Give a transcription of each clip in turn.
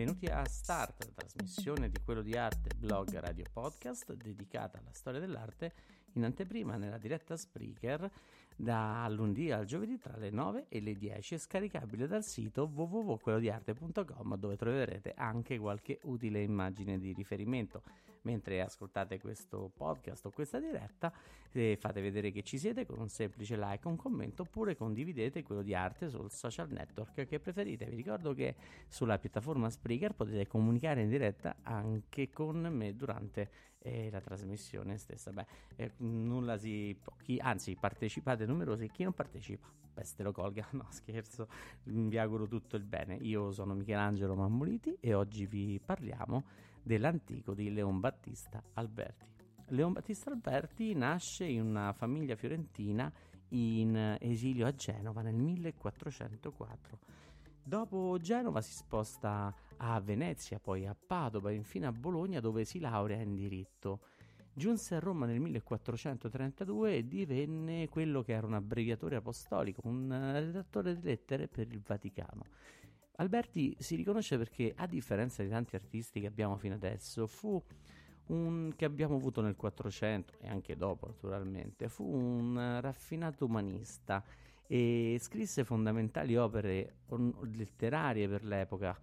Benvenuti a Start, la trasmissione di quello di arte, blog, radio, podcast dedicata alla storia dell'arte in anteprima nella diretta Spreaker da lunedì al giovedì tra le 9 e le 10 è scaricabile dal sito www.quellodiarte.com dove troverete anche qualche utile immagine di riferimento mentre ascoltate questo podcast o questa diretta eh, fate vedere che ci siete con un semplice like, un commento oppure condividete quello di arte sul social network che preferite. Vi ricordo che sulla piattaforma Spreaker potete comunicare in diretta anche con me durante eh, la trasmissione stessa. Beh, eh, nulla si anzi partecipate numerosi, chi non partecipa peste lo colga, no scherzo, vi auguro tutto il bene. Io sono Michelangelo Mammoliti e oggi vi parliamo dell'antico di Leon Battista Alberti. Leon Battista Alberti nasce in una famiglia fiorentina in esilio a Genova nel 1404. Dopo Genova si sposta a Venezia, poi a Padova infine a Bologna dove si laurea in diritto. Giunse a Roma nel 1432 e divenne quello che era un abbreviatore apostolico, un redattore di lettere per il Vaticano. Alberti si riconosce perché, a differenza di tanti artisti che abbiamo fino adesso, fu un, che abbiamo avuto nel 400 e anche dopo naturalmente, fu un raffinato umanista e scrisse fondamentali opere letterarie per l'epoca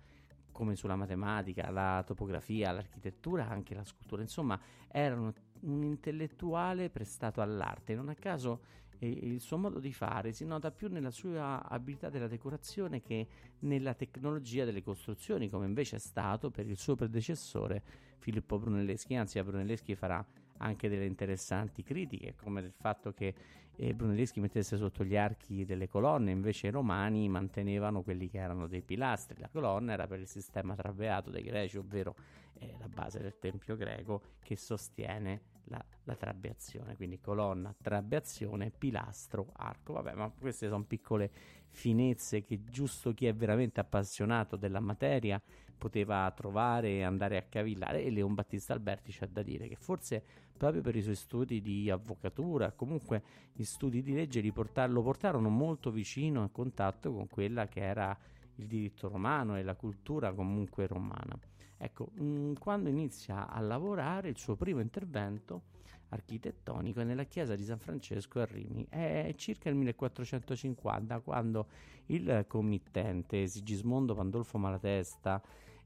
come sulla matematica, la topografia, l'architettura, anche la scultura, insomma era un, un intellettuale prestato all'arte, non a caso e il suo modo di fare si nota più nella sua abilità della decorazione che nella tecnologia delle costruzioni, come invece è stato per il suo predecessore Filippo Brunelleschi. Anzi, a Brunelleschi farà anche delle interessanti critiche, come del fatto che eh, Brunelleschi mettesse sotto gli archi delle colonne, invece i romani mantenevano quelli che erano dei pilastri. La colonna era per il sistema trabeato dei greci, ovvero eh, la base del tempio greco che sostiene la, la trabbeazione, quindi colonna, trabbeazione, pilastro, arco. Vabbè, ma queste sono piccole finezze che giusto chi è veramente appassionato della materia poteva trovare e andare a cavillare e Leon Battista Alberti c'è da dire che forse proprio per i suoi studi di avvocatura, comunque gli studi di legge portar- lo portarono molto vicino a contatto con quella che era il diritto romano e la cultura comunque romana. Ecco, mh, mm, quando inizia a lavorare il suo primo intervento architettonico è nella chiesa di San Francesco a Rimini. È circa il 1450 quando il committente Sigismondo Pandolfo Malatesta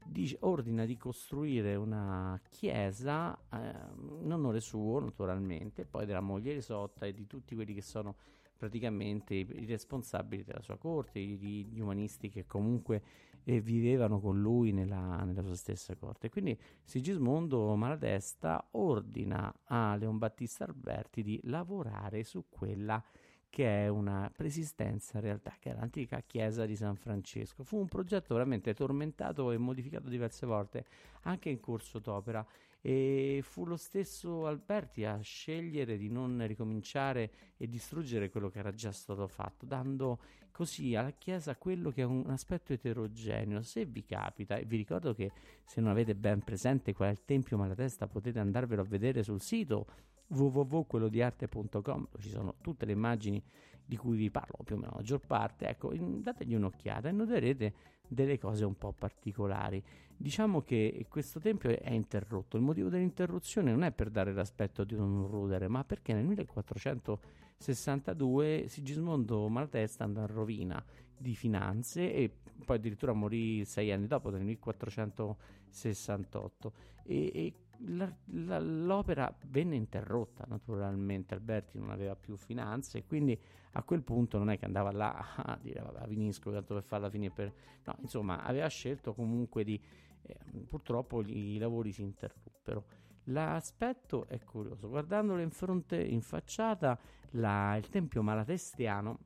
dice, ordina di costruire una chiesa eh, in onore suo naturalmente, poi della moglie Risotta e di tutti quelli che sono praticamente i, responsabili della sua corte, gli, gli umanisti che comunque eh, vivevano con lui nella, nella, sua stessa corte. Quindi Sigismondo Malatesta ordina a Leon Battista Alberti di lavorare su quella che è una preesistenza in realtà, che è l'antica chiesa di San Francesco. Fu un progetto veramente tormentato e modificato diverse volte, anche in corso d'opera, e fu lo stesso Alberti a scegliere di non ricominciare e distruggere quello che era già stato fatto, dando così alla Chiesa quello che è un aspetto eterogeneo. Se vi capita, e vi ricordo che se non avete ben presente qual è il Tempio Malatesta potete andarvelo a vedere sul sito www.quellodiarte.com ci sono tutte le immagini di cui vi parlo, più o meno la maggior parte, ecco, dategli un'occhiata e noterete delle cose un po' particolari. Diciamo che questo tempio è interrotto, il motivo dell'interruzione non è per dare l'aspetto di un rudere, ma perché nel 1462 Sigismondo Malatesta andò in rovina di finanze e poi addirittura morì sei anni dopo, nel 1468 e, e la, la, l'opera venne interrotta naturalmente, Alberti non aveva più finanze e quindi a quel punto non è che andava là a dire vabbè finisco tanto per farla finire per... no insomma aveva scelto comunque di eh, purtroppo i lavori si interruppero. L'aspetto è curioso, guardandolo in fronte, in facciata, la, il tempio malatestiano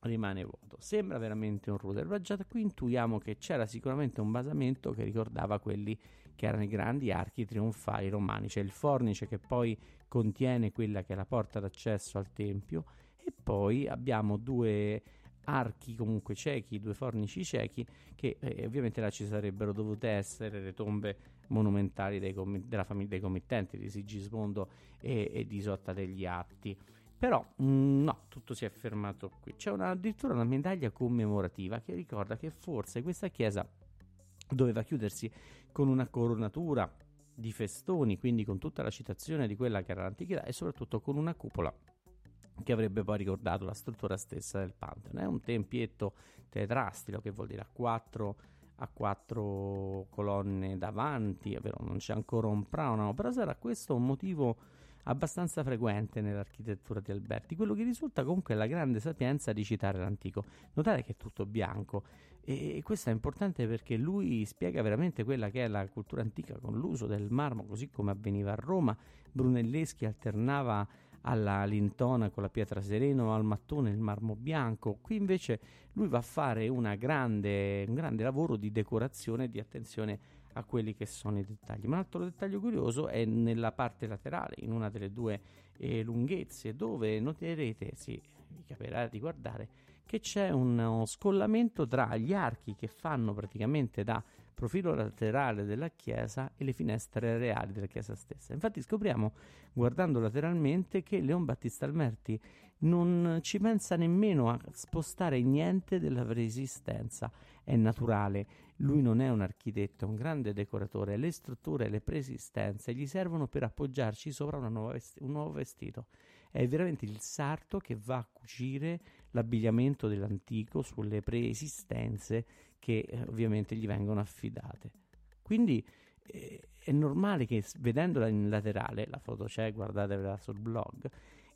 rimane vuoto. Sembra veramente un router, ma già qui intuiamo che c'era sicuramente un basamento che ricordava quelli che erano i grandi archi trionfali romani, c'è il fornice che poi contiene quella che è la porta d'accesso al tempio e poi abbiamo due archi comunque ciechi, due fornici ciechi che eh, ovviamente là ci sarebbero dovute essere le tombe monumentali dei com- famiglia dei committenti di Sigismondo e, e di Isotta degli Atti. Però mh, mm, no, tutto si è fermato qui. C'è una, addirittura una medaglia commemorativa che ricorda che forse questa chiesa doveva chiudersi con una coronatura di festoni, quindi con tutta la citazione di quella che era l'antichità e soprattutto con una cupola che avrebbe poi ricordato la struttura stessa del Pantheon. È un tempietto tetrastilo, che vuol dire a quattro, a quattro colonne davanti, è vero, non c'è ancora un prano, però sarà questo un motivo abbastanza frequente nell'architettura di Alberti. Quello che risulta comunque è la grande sapienza di citare l'antico. Notate che è tutto bianco e questo è importante perché lui spiega veramente quella che è la cultura antica con l'uso del marmo, così come avveniva a Roma. Brunelleschi alternava alla lintona con la pietra sereno, al mattone il marmo bianco. Qui invece lui va a fare grande, un grande lavoro di decorazione e di attenzione a quelli che sono i dettagli. Ma un altro dettaglio curioso è nella parte laterale, in una delle due eh, lunghezze, dove noterete, sì, vi capirà di guardare, che c'è uno scollamento tra gli archi che fanno praticamente da profilo laterale della chiesa e le finestre reali della chiesa stessa. Infatti scopriamo, guardando lateralmente, che Leon Battista Almerti non ci pensa nemmeno a spostare niente della preesistenza. È naturale, lui non è un architetto, è un grande decoratore. Le strutture, le preesistenze gli servono per appoggiarci sopra vesti- un nuovo vestito. È veramente il sarto che va a cucire l'abbigliamento dell'antico sulle preesistenze che eh, ovviamente gli vengono affidate. Quindi eh, è normale che vedendola in laterale, la foto c'è, guardatevela sul blog,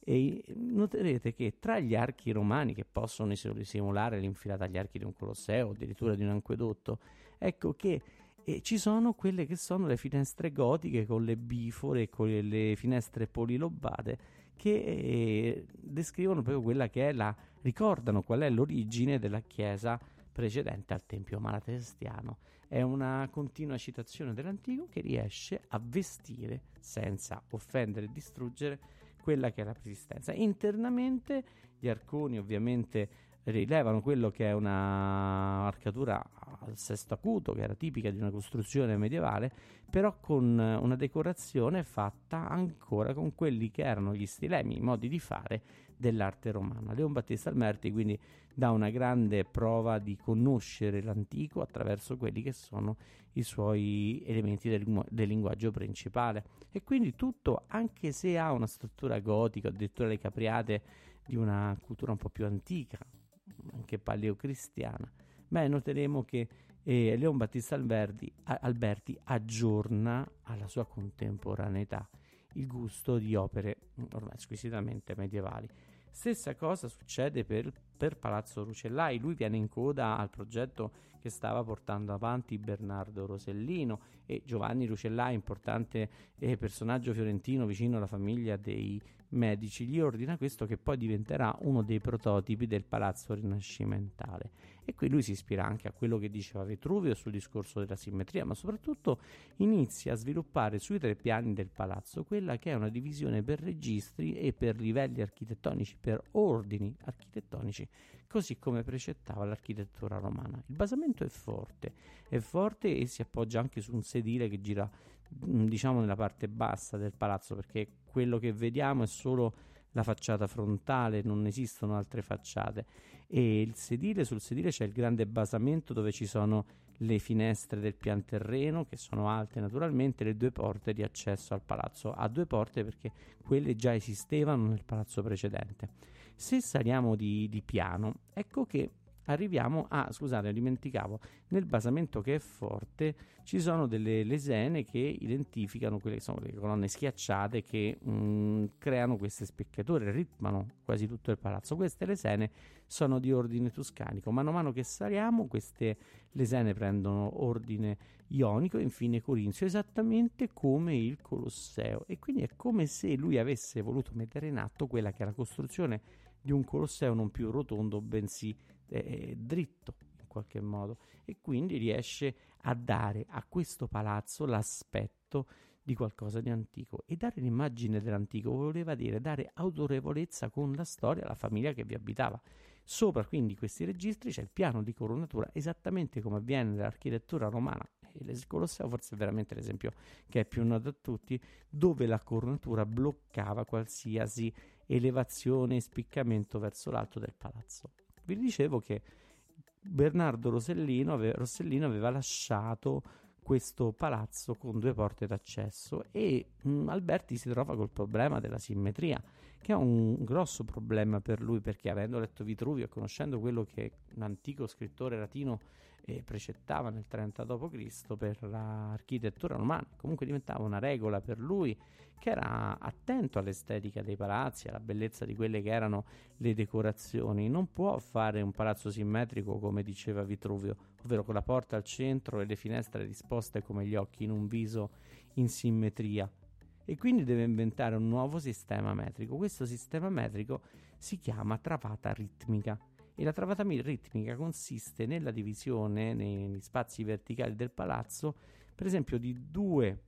e noterete che tra gli archi romani che possono simulare l'infilata agli archi di un colosseo addirittura di un acquedotto, ecco che eh, ci sono quelle che sono le finestre gotiche con le bifore e con le, finestre polilobate che eh, descrivono proprio quella che è la ricordano qual è l'origine della chiesa precedente al tempio malatestiano. È una continua citazione dell'antico che riesce a vestire senza offendere e distruggere quella che è la persistenza. Internamente gli arconi ovviamente rilevano quello che è una arcatura al sesto acuto, che era tipica di una costruzione medievale, però con una decorazione fatta ancora con quelli che erano gli stilemi, i modi di fare dell'arte romana. Leon Battista Almerti quindi dà una grande prova di conoscere l'antico attraverso quelli che sono i suoi elementi del, del linguaggio principale e quindi tutto, anche se ha una struttura gotica, addirittura le capriate di una cultura un po' più antica, anche paleocristiana, beh, noteremo che eh, Leon Battista Alberti, Alberti aggiorna alla sua contemporaneità il gusto di opere ormai squisitamente medievali. Stessa cosa succede per, per, Palazzo Rucellai, lui viene in coda al progetto che stava portando avanti Bernardo Rosellino e Giovanni Rucellai, importante eh, personaggio fiorentino vicino alla famiglia dei Medici, gli ordina questo che poi diventerà uno dei prototipi del palazzo rinascimentale. E qui lui si ispira anche a quello che diceva Vitruvio sul discorso della simmetria, ma soprattutto inizia a sviluppare sui tre piani del palazzo quella che è una divisione per registri e per livelli architettonici, per ordini architettonici, così come precettava l'architettura romana. Il basamento è forte, è forte e si appoggia anche su un sedile che gira diciamo nella parte bassa del palazzo perché quello che vediamo è solo la facciata frontale, non esistono altre facciate. E il sedile, sul sedile c'è il grande basamento dove ci sono le finestre del pian terreno, che sono alte naturalmente, le due porte di accesso al palazzo. Ha due porte perché quelle già esistevano nel palazzo precedente. Se saliamo di, di piano, ecco che arriviamo a, scusate, dimenticavo, nel basamento che è forte ci sono delle lesene che identificano quelle che sono le colonne schiacciate che mh, mm, creano queste specchiature, ritmano quasi tutto il palazzo. Queste lesene sono di ordine toscanico. Mano a mano che saliamo, queste lesene prendono ordine ionico e infine corinzio, esattamente come il Colosseo. E quindi è come se lui avesse voluto mettere in atto quella che è la costruzione di un Colosseo non più rotondo, bensì eh, dritto in qualche modo. E quindi riesce a dare a questo palazzo l'aspetto di qualcosa di antico e dare l'immagine dell'antico voleva dire dare autorevolezza con la storia alla famiglia che vi abitava. Sopra quindi questi registri c'è il piano di coronatura esattamente come avviene nell'architettura romana e il forse è veramente l'esempio che è più noto a tutti dove la coronatura bloccava qualsiasi elevazione e spiccamento verso l'alto del palazzo. Vi dicevo che Bernardo Rossellino, ave- Rossellino aveva lasciato questo palazzo con due porte d'accesso e mh, mm, Alberti si trova col problema della simmetria, che è un grosso problema per lui perché avendo letto Vitruvio e conoscendo quello che un antico scrittore latino eh, precettava nel 30 d.C. per l'architettura romana, comunque diventava una regola per lui che era attento all'estetica dei palazzi, alla bellezza di quelle che erano le decorazioni. Non può fare un palazzo simmetrico come diceva Vitruvio, ovvero con la porta al centro e le finestre disposte come gli occhi in un viso in simmetria. E quindi deve inventare un nuovo sistema metrico. Questo sistema metrico si chiama travata ritmica. E la travata ritmica consiste nella divisione negli spazi verticali del palazzo, per esempio, di due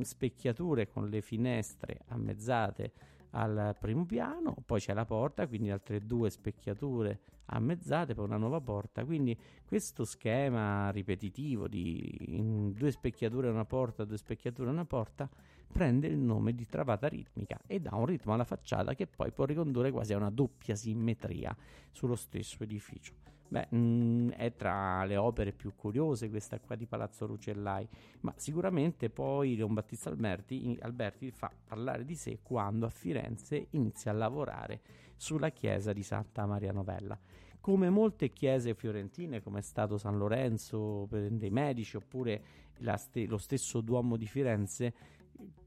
specchiature con le finestre ammezzate al primo piano, poi c'è la porta, quindi altre due specchiature ammezzate, poi una nuova porta. Quindi questo schema ripetitivo di due specchiature e una porta, due specchiature e una porta prende il nome di travata ritmica e dà un ritmo alla facciata che poi può ricondurre quasi a una doppia simmetria sullo stesso edificio. Beh, mm, è tra le opere più curiose questa qua di Palazzo Rucellai, ma sicuramente poi Leon Battista Alberti, Alberti fa parlare di sé quando a Firenze inizia a lavorare sulla chiesa di Santa Maria Novella. Come molte chiese fiorentine, come è stato San Lorenzo dei Medici oppure st- lo stesso Duomo di Firenze,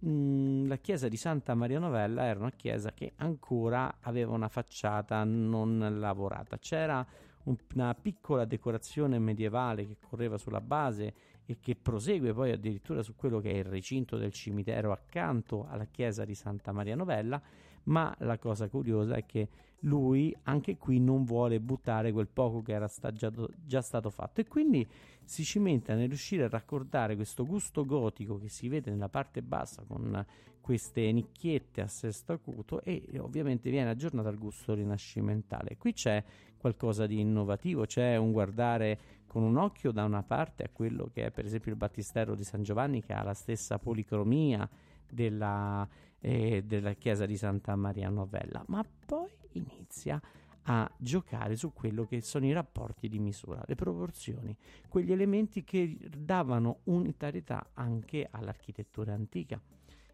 mm, la chiesa di Santa Maria Novella era una chiesa che ancora aveva una facciata non lavorata. C'era una piccola decorazione medievale che correva sulla base e che prosegue poi addirittura su quello che è il recinto del cimitero accanto alla chiesa di Santa Maria Novella, ma la cosa curiosa è che lui anche qui non vuole buttare quel poco che era sta già, già, stato fatto e quindi si cimenta nel riuscire a raccordare questo gusto gotico che si vede nella parte bassa con queste nicchiette a sesto acuto e ovviamente viene aggiornato al gusto rinascimentale. Qui c'è qualcosa di innovativo, c'è un guardare con un occhio da una parte a quello che è per esempio il battistero di San Giovanni che ha la stessa policromia della, eh, della chiesa di Santa Maria Novella, ma poi inizia a giocare su quello che sono i rapporti di misura, le proporzioni, quegli elementi che davano unitarietà anche all'architettura antica.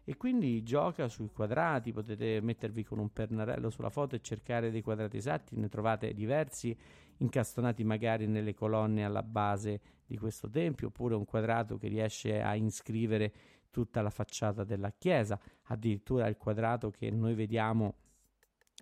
E quindi gioca sui quadrati, potete mettervi con un pennarello sulla foto e cercare dei quadrati esatti, ne trovate diversi incastonati magari nelle colonne alla base di questo tempio, oppure un quadrato che riesce a iscrivere tutta la facciata della chiesa, addirittura il quadrato che noi vediamo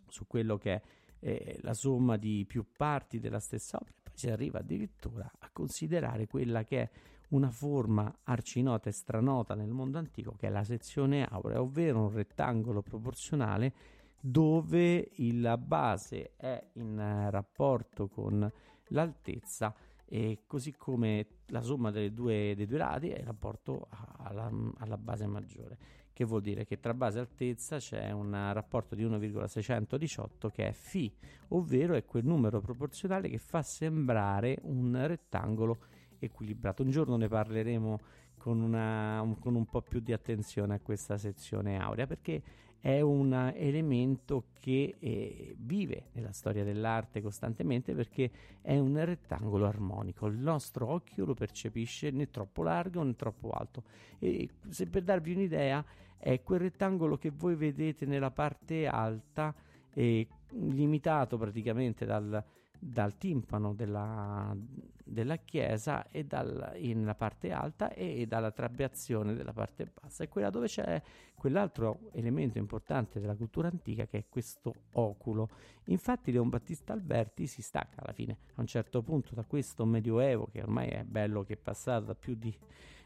su quello che è eh, la somma di più parti della stessa opera, poi si arriva addirittura a considerare quella che è una forma arcinota e stranota nel mondo antico che è la sezione aurea, ovvero un rettangolo proporzionale dove la base è in rapporto con l'altezza e così come la somma due, dei due lati è in rapporto alla, alla, base maggiore, che vuol dire che tra base e altezza c'è un rapporto di 1,618 che è φ, ovvero è quel numero proporzionale che fa sembrare un rettangolo equilibrato. Un giorno ne parleremo con, una, un, con un po' più di attenzione a questa sezione aurea perché è un elemento che eh, vive nella storia dell'arte costantemente perché è un rettangolo armonico. Il nostro occhio lo percepisce né troppo largo né troppo alto. E se per darvi un'idea, è quel rettangolo che voi vedete nella parte alta, eh, limitato praticamente dal, dal timpano della, della chiesa e dal, nella parte alta e dalla trabeazione della parte bassa, è quella dove c'è quell'altro elemento importante della cultura antica che è questo oculo. Infatti Leon Battista Alberti si stacca alla fine a un certo punto da questo medioevo che ormai è bello che è passato da più di,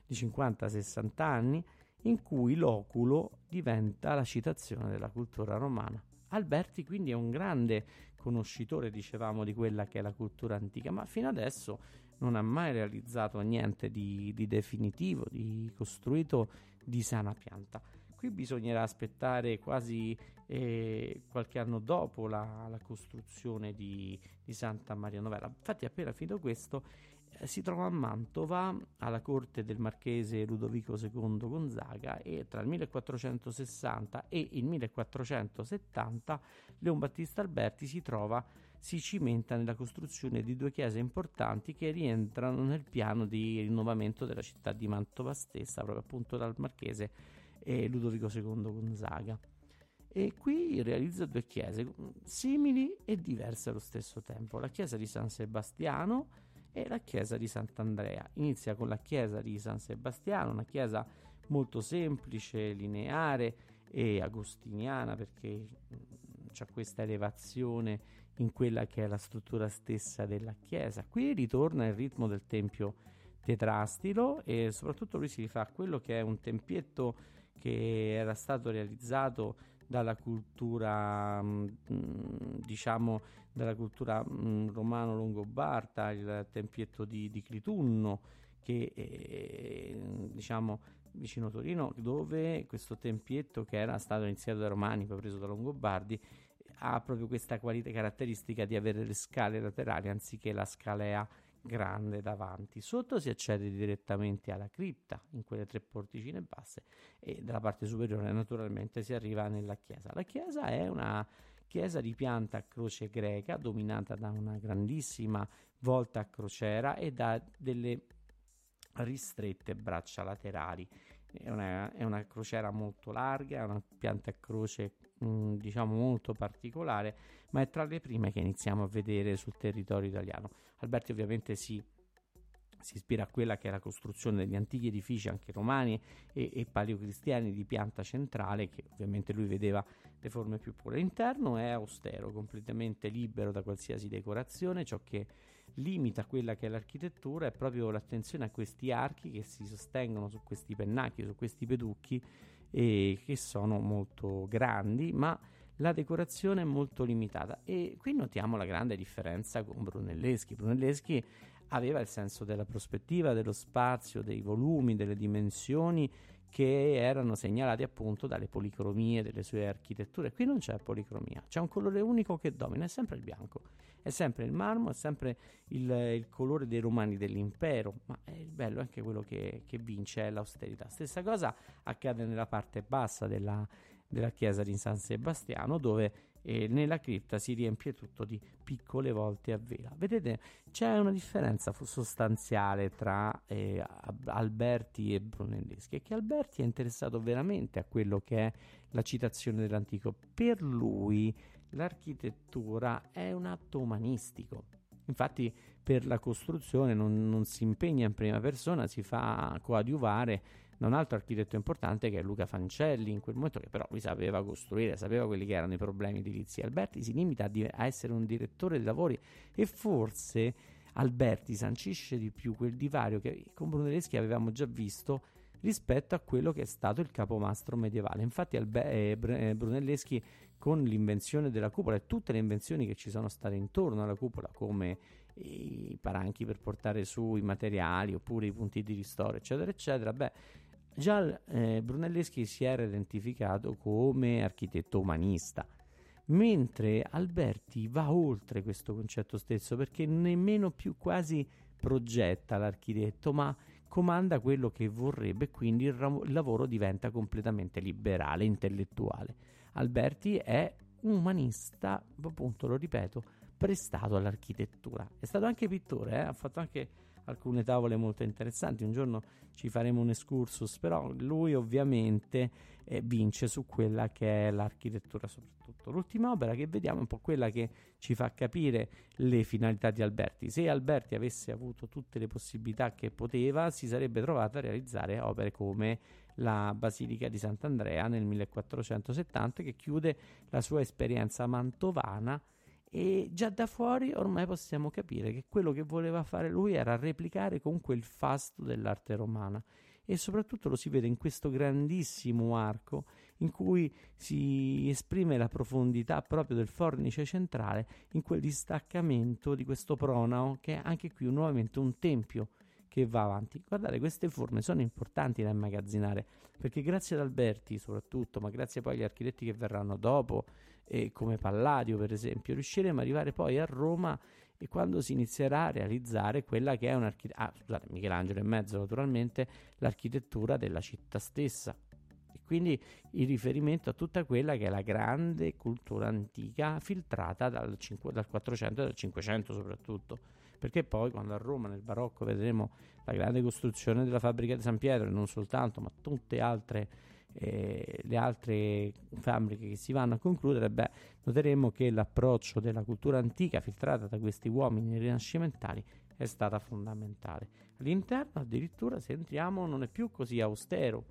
di 50-60 anni in cui l'oculo diventa la citazione della cultura romana. Alberti quindi è un grande conoscitore, dicevamo, di quella che è la cultura antica, ma fino adesso non ha mai realizzato niente di, di definitivo, di costruito di sana pianta. Qui bisognerà aspettare quasi eh, qualche anno dopo la, la costruzione di, di, Santa Maria Novella. Infatti, appena finito questo, si trova a Mantova alla corte del marchese Ludovico II Gonzaga e tra il 1460 e il 1470 Leon Battista Alberti si trova si cimenta nella costruzione di due chiese importanti che rientrano nel piano di rinnovamento della città di Mantova stessa, proprio appunto dal marchese eh, Ludovico II Gonzaga. E qui realizza due chiese simili e diverse allo stesso tempo, la chiesa di San Sebastiano e la chiesa di Sant'Andrea. Inizia con la chiesa di San Sebastiano, una chiesa molto semplice, lineare e agostiniana perché c'è questa elevazione in quella che è la struttura stessa della chiesa. Qui ritorna il ritmo del tempio tetrastilo e soprattutto lui si rifà a quello che è un tempietto che era stato realizzato dalla cultura diciamo dalla cultura mh, romano-longobarda, il tempietto di, di Clitunno, che è, diciamo vicino Torino, dove questo tempietto che era stato iniziato dai Romani, poi preso dai Longobardi, ha proprio questa qualità caratteristica di avere le scale laterali anziché la scalea grande davanti. Sotto si accede direttamente alla cripta, in quelle tre porticine basse, e dalla parte superiore naturalmente si arriva nella chiesa. La chiesa è una chiesa di pianta a croce greca dominata da una grandissima volta a crociera e da delle ristrette braccia laterali. È una, è una crociera molto larga, è una pianta a croce mm, diciamo molto particolare, ma è tra le prime che iniziamo a vedere sul territorio italiano. Alberti ovviamente si si ispira a quella che è la costruzione degli antichi edifici anche romani e, e paleocristiani di pianta centrale che ovviamente lui vedeva le forme più pure. L'interno è austero, completamente libero da qualsiasi decorazione, ciò che limita quella che è l'architettura è proprio l'attenzione a questi archi che si sostengono su questi pennacchi, su questi peducchi e che sono molto grandi, ma la decorazione è molto limitata e qui notiamo la grande differenza con Brunelleschi. Brunelleschi aveva il senso della prospettiva, dello spazio, dei volumi, delle dimensioni che erano segnalati appunto dalle policromie delle sue architetture. Qui non c'è policromia, c'è un colore unico che domina, è sempre il bianco, è sempre il marmo, è sempre il, il colore dei romani dell'impero, ma il bello anche quello che, che vince è l'austerità. Stessa cosa accade nella parte bassa della, della chiesa di San Sebastiano dove e nella cripta si riempie tutto di piccole volte a vela. Vedete, c'è una differenza sostanziale tra eh, Alberti e Brunelleschi, è che Alberti è interessato veramente a quello che è la citazione dell'antico. Per lui l'architettura è un atto umanistico. Infatti per la costruzione non, non si impegna in prima persona, si fa coadiuvare da un altro architetto importante che è Luca Fancelli, in quel momento che però lui sapeva costruire, sapeva quelli che erano i problemi edilizi. Alberti si limita a, di- a essere un direttore dei lavori e forse Alberti sancisce di più quel divario che con Brunelleschi avevamo già visto rispetto a quello che è stato il capomastro medievale. Infatti Albe- eh, eh Brunelleschi con l'invenzione della cupola e tutte le invenzioni che ci sono state intorno alla cupola come i paranchi per portare su i materiali oppure i punti di ristoro eccetera eccetera beh Già eh, Brunelleschi si era identificato come architetto umanista, mentre Alberti va oltre questo concetto stesso perché nemmeno più quasi progetta l'architetto, ma comanda quello che vorrebbe, quindi il, ram- il lavoro diventa completamente liberale, intellettuale. Alberti è un umanista, appunto, lo ripeto, prestato all'architettura. È stato anche pittore, eh? ha fatto anche alcune tavole molto interessanti. Un giorno ci faremo un excursus, però lui ovviamente eh, vince su quella che è l'architettura soprattutto. L'ultima opera che vediamo è un po' quella che ci fa capire le finalità di Alberti. Se Alberti avesse avuto tutte le possibilità che poteva, si sarebbe trovato a realizzare opere come la Basilica di Sant'Andrea nel 1470 che chiude la sua esperienza mantovana e già da fuori ormai possiamo capire che quello che voleva fare lui era replicare comunque il fasto dell'arte romana e soprattutto lo si vede in questo grandissimo arco in cui si esprime la profondità proprio del fornice centrale in quel distaccamento di questo pronao che è anche qui nuovamente un tempio che va avanti. Guardate, queste forme sono importanti da immagazzinare perché grazie ad Alberti soprattutto, ma grazie poi agli architetti che verranno dopo, eh, come Palladio per esempio, riusciremo ad arrivare poi a Roma e quando si inizierà a realizzare quella che è un'architettura, ah scusate, Michelangelo in mezzo naturalmente, l'architettura della città stessa. E quindi il riferimento a tutta quella che è la grande cultura antica filtrata dal, 5, dal 400 e dal 500 soprattutto. Perché poi quando a Roma nel barocco vedremo la grande costruzione della fabbrica di San Pietro e non soltanto, ma tutte altre eh, le altre fabbriche che si vanno a concludere, beh, noteremo che l'approccio della cultura antica filtrata da questi uomini rinascimentali è stata fondamentale. All'interno, addirittura, se entriamo, non è più così austero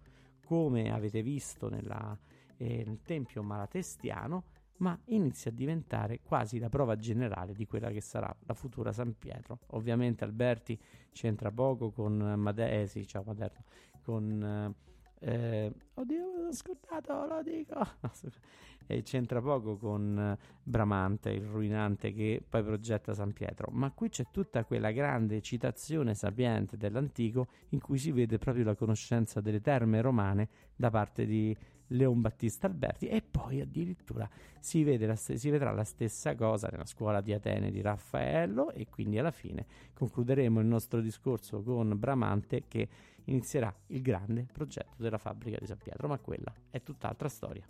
come avete visto nella, eh, nel tempio malatestiano, ma inizia a diventare quasi la prova generale di quella che sarà la futura San Pietro. Ovviamente Alberti c'entra poco con Maderno, eh, sì, ciao Maderno, con eh, eh, oddio, mi sono scordato, lo dico. e c'entra poco con eh, Bramante, il ruinante che poi progetta San Pietro. Ma qui c'è tutta quella grande citazione sapiente dell'antico in cui si vede proprio la conoscenza delle terme romane da parte di Leon Battista Alberti e poi addirittura si, la st- si, vedrà la stessa cosa nella scuola di Atene di Raffaello e quindi alla fine concluderemo il nostro discorso con Bramante che inizierà il grande progetto della fabbrica di San Pietro, ma quella è tutt'altra storia.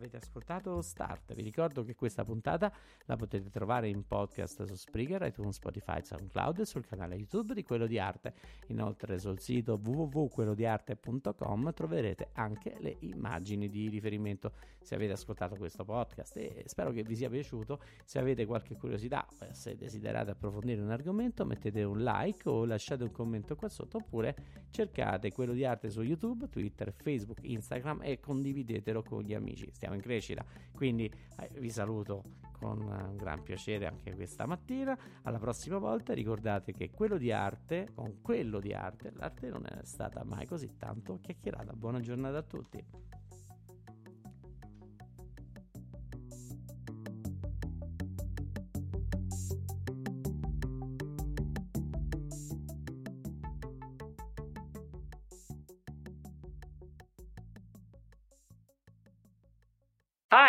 Avete ascoltato Start. Vi ricordo che questa puntata la potete trovare in podcast su Spreaker, iTunes, Spotify, SoundCloud e sul canale YouTube di Quello di Arte. Inoltre sul sito www.quellodiarte.com troverete anche le immagini di riferimento se avete ascoltato questo podcast e spero che vi sia piaciuto. Se avete qualche curiosità, se desiderate approfondire un argomento, mettete un like o lasciate un commento qua sotto oppure cercate Quello di Arte su YouTube, Twitter, Facebook, Instagram e condividetelo con gli amici. Stiamo siamo in crescita. Quindi eh, vi saluto con un gran piacere anche questa mattina. Alla prossima volta ricordate che quello di arte, con quello di arte, l'arte non è stata mai così tanto chiacchierata. Buona giornata a tutti.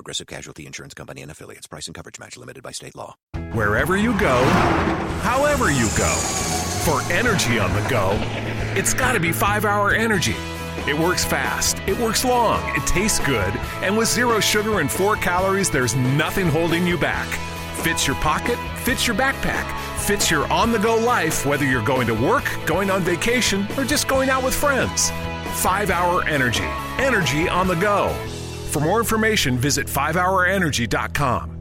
Progressive Casualty Insurance Company and affiliates. Price and coverage match limited by state law. Wherever you go, however you go, for energy on the go, it's got to be 5 Hour Energy. It works fast, it works long, it tastes good, and with zero sugar and 4 calories, there's nothing holding you back. Fits your pocket, fits your backpack, fits your on the go life, whether you're going to work, going on vacation, or just going out with friends. 5 Hour Energy. Energy on the go. For more information, visit 5hourenergy.com.